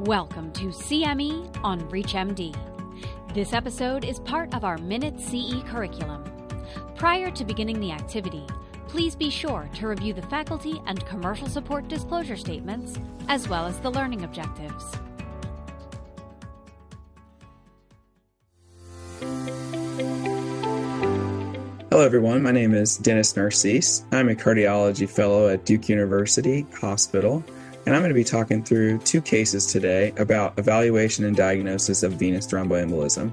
Welcome to CME on ReachMD. This episode is part of our Minute CE curriculum. Prior to beginning the activity, please be sure to review the faculty and commercial support disclosure statements, as well as the learning objectives. Hello, everyone. My name is Dennis Narcisse. I'm a cardiology fellow at Duke University Hospital, and I'm going to be talking through two cases today about evaluation and diagnosis of venous thromboembolism.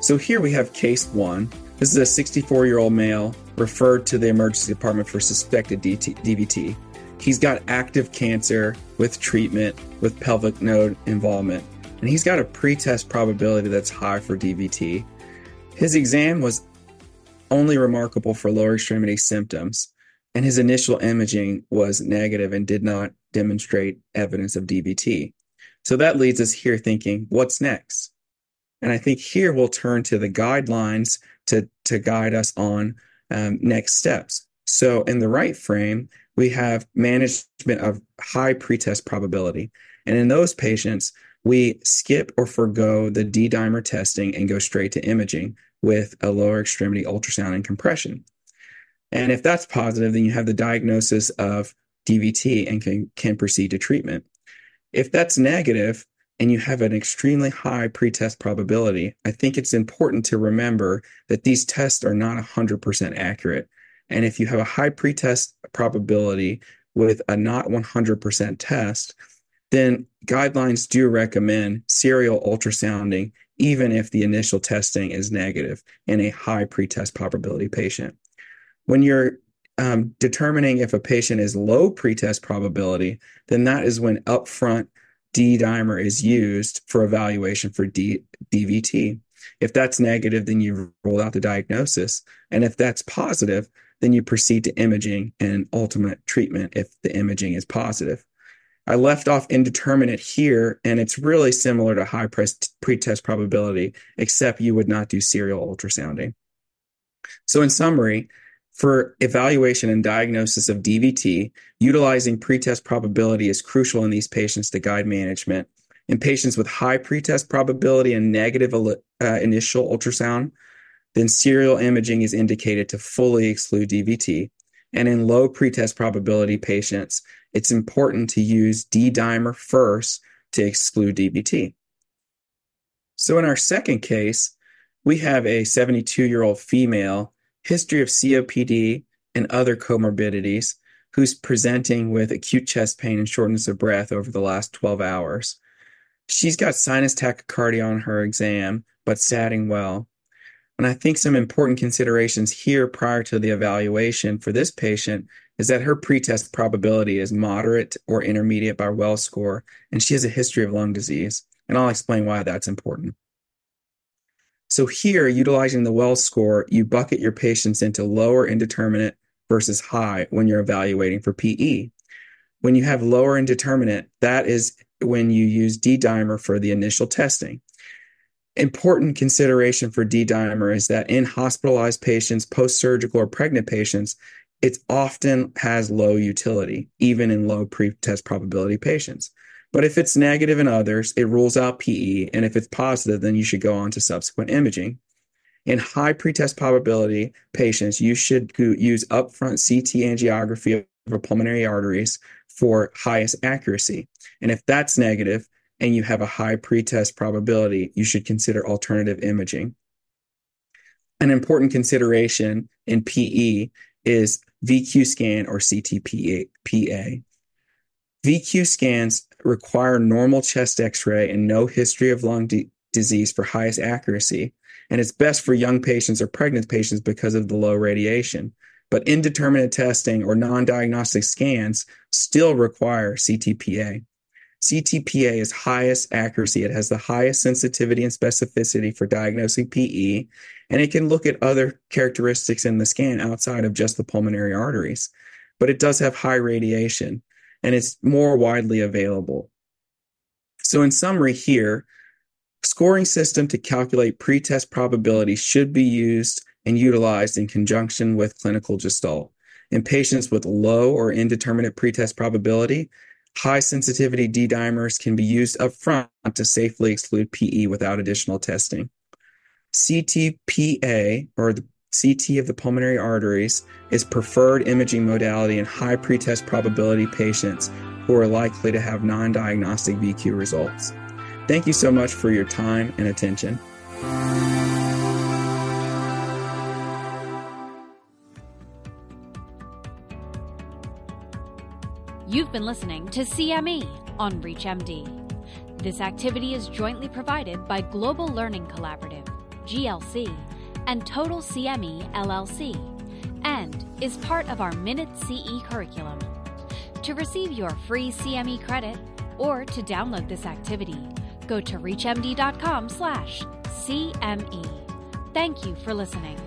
So, here we have case one. This is a 64 year old male referred to the emergency department for suspected DVT. He's got active cancer with treatment with pelvic node involvement, and he's got a pretest probability that's high for DVT. His exam was only remarkable for lower extremity symptoms, and his initial imaging was negative and did not demonstrate evidence of DVT. So that leads us here thinking, what's next? And I think here we'll turn to the guidelines to, to guide us on um, next steps. So in the right frame, we have management of high pretest probability. And in those patients, we skip or forego the D dimer testing and go straight to imaging with a lower extremity ultrasound and compression. And if that's positive, then you have the diagnosis of DVT and can, can proceed to treatment. If that's negative and you have an extremely high pretest probability, I think it's important to remember that these tests are not 100% accurate. And if you have a high pretest probability with a not 100% test, then guidelines do recommend serial ultrasounding even if the initial testing is negative in a high pretest probability patient. When you're um, determining if a patient is low pretest probability, then that is when upfront D dimer is used for evaluation for D, DVT. If that's negative, then you roll out the diagnosis. And if that's positive, then you proceed to imaging and ultimate treatment if the imaging is positive. I left off indeterminate here, and it's really similar to high pretest probability, except you would not do serial ultrasounding. So, in summary, for evaluation and diagnosis of DVT, utilizing pretest probability is crucial in these patients to guide management. In patients with high pretest probability and negative uh, initial ultrasound, then serial imaging is indicated to fully exclude DVT. And in low pretest probability patients, it's important to use D dimer first to exclude DVT. So in our second case, we have a 72 year old female, history of COPD and other comorbidities, who's presenting with acute chest pain and shortness of breath over the last 12 hours. She's got sinus tachycardia on her exam, but statting well. And I think some important considerations here prior to the evaluation for this patient is that her pretest probability is moderate or intermediate by Wells score, and she has a history of lung disease. And I'll explain why that's important. So here, utilizing the Wells score, you bucket your patients into lower indeterminate versus high when you're evaluating for PE. When you have lower indeterminate, that is when you use D dimer for the initial testing. Important consideration for D dimer is that in hospitalized patients, post surgical, or pregnant patients, it often has low utility, even in low pre-test probability patients. But if it's negative in others, it rules out PE. And if it's positive, then you should go on to subsequent imaging. In high pretest probability patients, you should use upfront CT angiography of pulmonary arteries for highest accuracy. And if that's negative and you have a high pretest probability, you should consider alternative imaging. An important consideration in PE is VQ scan or CTPA. VQ scans require normal chest x ray and no history of lung d- disease for highest accuracy. And it's best for young patients or pregnant patients because of the low radiation. But indeterminate testing or non diagnostic scans still require CTPA. CTPA is highest accuracy. It has the highest sensitivity and specificity for diagnosing PE, and it can look at other characteristics in the scan outside of just the pulmonary arteries. But it does have high radiation, and it's more widely available. So, in summary, here, scoring system to calculate pretest probability should be used and utilized in conjunction with clinical gestalt. In patients with low or indeterminate pretest probability, High sensitivity D dimers can be used upfront to safely exclude PE without additional testing. CTPA, or the CT of the pulmonary arteries, is preferred imaging modality in high pretest probability patients who are likely to have non diagnostic VQ results. Thank you so much for your time and attention. You've been listening to CME on ReachMD. This activity is jointly provided by Global Learning Collaborative, GLC, and Total CME LLC, and is part of our Minute CE curriculum. To receive your free CME credit or to download this activity, go to reachmd.com/cme. Thank you for listening.